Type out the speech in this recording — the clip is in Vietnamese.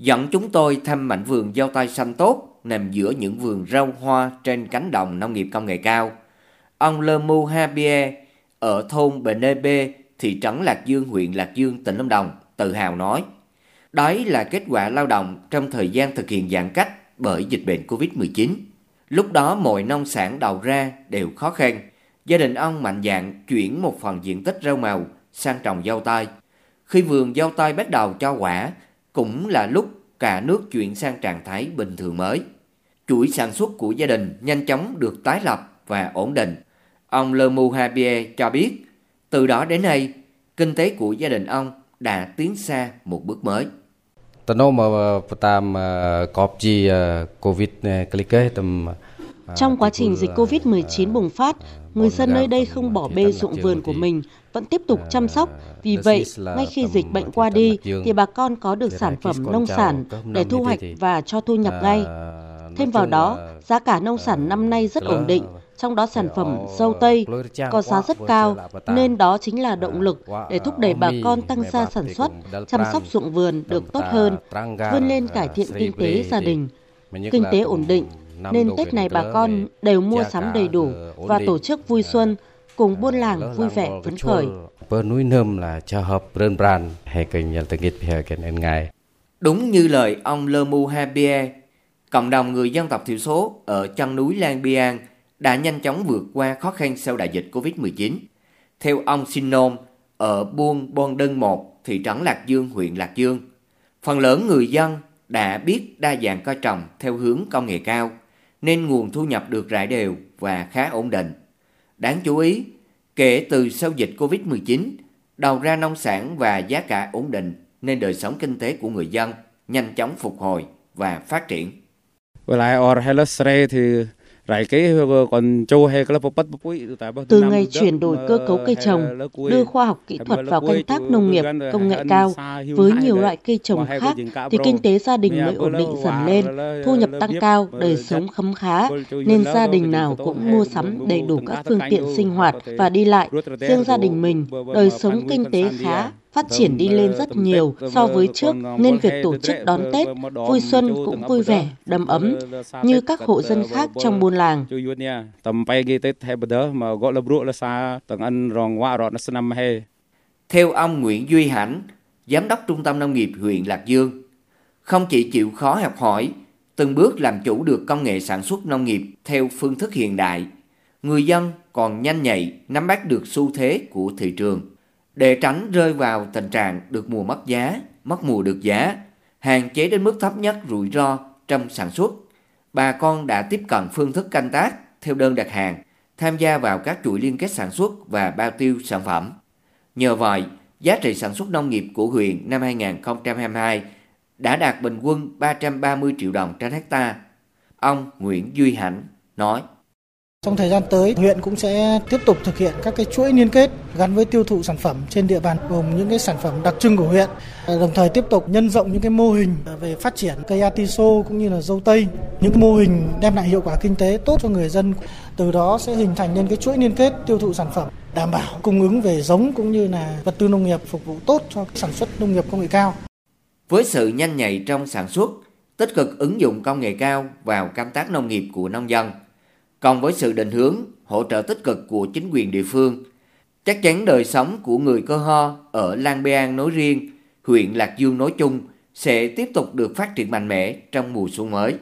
dẫn chúng tôi thăm mảnh vườn dâu tay xanh tốt nằm giữa những vườn rau hoa trên cánh đồng nông nghiệp công nghệ cao. Ông Lơ Mu Habie ở thôn Bề Nê Bê, thị trấn Lạc Dương, huyện Lạc Dương, tỉnh Lâm Đồng, tự hào nói. Đấy là kết quả lao động trong thời gian thực hiện giãn cách bởi dịch bệnh Covid-19. Lúc đó mọi nông sản đầu ra đều khó khăn. Gia đình ông mạnh dạn chuyển một phần diện tích rau màu sang trồng dâu tay Khi vườn dâu tay bắt đầu cho quả, cũng là lúc cả nước chuyển sang trạng thái bình thường mới. Chuỗi sản xuất của gia đình nhanh chóng được tái lập và ổn định. Ông Le Mouhabier cho biết, từ đó đến nay, kinh tế của gia đình ông đã tiến xa một bước mới. Trong quá trình dịch COVID-19 bùng phát, người dân nơi đây không bỏ bê ruộng vườn của mình, vẫn tiếp tục chăm sóc. Vì vậy, ngay khi dịch bệnh qua đi, thì bà con có được sản phẩm nông sản để thu hoạch và cho thu nhập ngay. Thêm vào đó, giá cả nông sản năm nay rất ổn định, trong đó sản phẩm dâu tây có giá rất cao, nên đó chính là động lực để thúc đẩy bà con tăng gia sản xuất, chăm sóc ruộng vườn được tốt hơn, vươn lên cải thiện kinh tế gia đình. Kinh tế ổn định, nên Tết này bà con đều mua sắm đầy đủ và tổ chức vui xuân cùng buôn làng vui vẻ phấn khởi. Đúng như lời ông Lơ Mu Habie, cộng đồng người dân tộc thiểu số ở chân núi Lang Biang đã nhanh chóng vượt qua khó khăn sau đại dịch Covid-19. Theo ông Sinom, ở buôn Bon Đơn 1, thị trấn Lạc Dương, huyện Lạc Dương, phần lớn người dân đã biết đa dạng coi trồng theo hướng công nghệ cao, nên nguồn thu nhập được rải đều và khá ổn định. Đáng chú ý, kể từ sau dịch Covid-19, đầu ra nông sản và giá cả ổn định nên đời sống kinh tế của người dân nhanh chóng phục hồi và phát triển. Từ ngày chuyển đổi cơ cấu cây trồng, đưa khoa học kỹ thuật vào canh tác nông nghiệp công nghệ cao với nhiều loại cây trồng khác thì kinh tế gia đình mới ổn định dần lên, thu nhập tăng cao, đời sống khấm khá. nên gia đình nào cũng mua sắm đầy đủ các phương tiện sinh hoạt và đi lại. Riêng gia đình mình, đời sống kinh tế khá, phát triển đi lên rất nhiều so với trước nên việc tổ chức đón Tết, vui xuân cũng vui vẻ, đầm ấm như các hộ dân khác trong buôn làng. Theo ông Nguyễn Duy Hãnh, Giám đốc Trung tâm Nông nghiệp huyện Lạc Dương, không chỉ chịu khó học hỏi, từng bước làm chủ được công nghệ sản xuất nông nghiệp theo phương thức hiện đại, người dân còn nhanh nhạy nắm bắt được xu thế của thị trường để tránh rơi vào tình trạng được mùa mất giá, mất mùa được giá, hạn chế đến mức thấp nhất rủi ro trong sản xuất. Bà con đã tiếp cận phương thức canh tác theo đơn đặt hàng, tham gia vào các chuỗi liên kết sản xuất và bao tiêu sản phẩm. Nhờ vậy, giá trị sản xuất nông nghiệp của huyện năm 2022 đã đạt bình quân 330 triệu đồng trên hecta. Ông Nguyễn Duy Hạnh nói. Trong thời gian tới, huyện cũng sẽ tiếp tục thực hiện các cái chuỗi liên kết gắn với tiêu thụ sản phẩm trên địa bàn gồm những cái sản phẩm đặc trưng của huyện, à, đồng thời tiếp tục nhân rộng những cái mô hình à, về phát triển cây atiso cũng như là dâu tây, những mô hình đem lại hiệu quả kinh tế tốt cho người dân. Từ đó sẽ hình thành nên cái chuỗi liên kết tiêu thụ sản phẩm đảm bảo cung ứng về giống cũng như là vật tư nông nghiệp phục vụ tốt cho sản xuất nông nghiệp công nghệ cao. Với sự nhanh nhạy trong sản xuất, tích cực ứng dụng công nghệ cao vào canh tác nông nghiệp của nông dân, còn với sự định hướng, hỗ trợ tích cực của chính quyền địa phương, chắc chắn đời sống của người cơ ho ở Lang Biang nói riêng, huyện Lạc Dương nói chung sẽ tiếp tục được phát triển mạnh mẽ trong mùa xuân mới.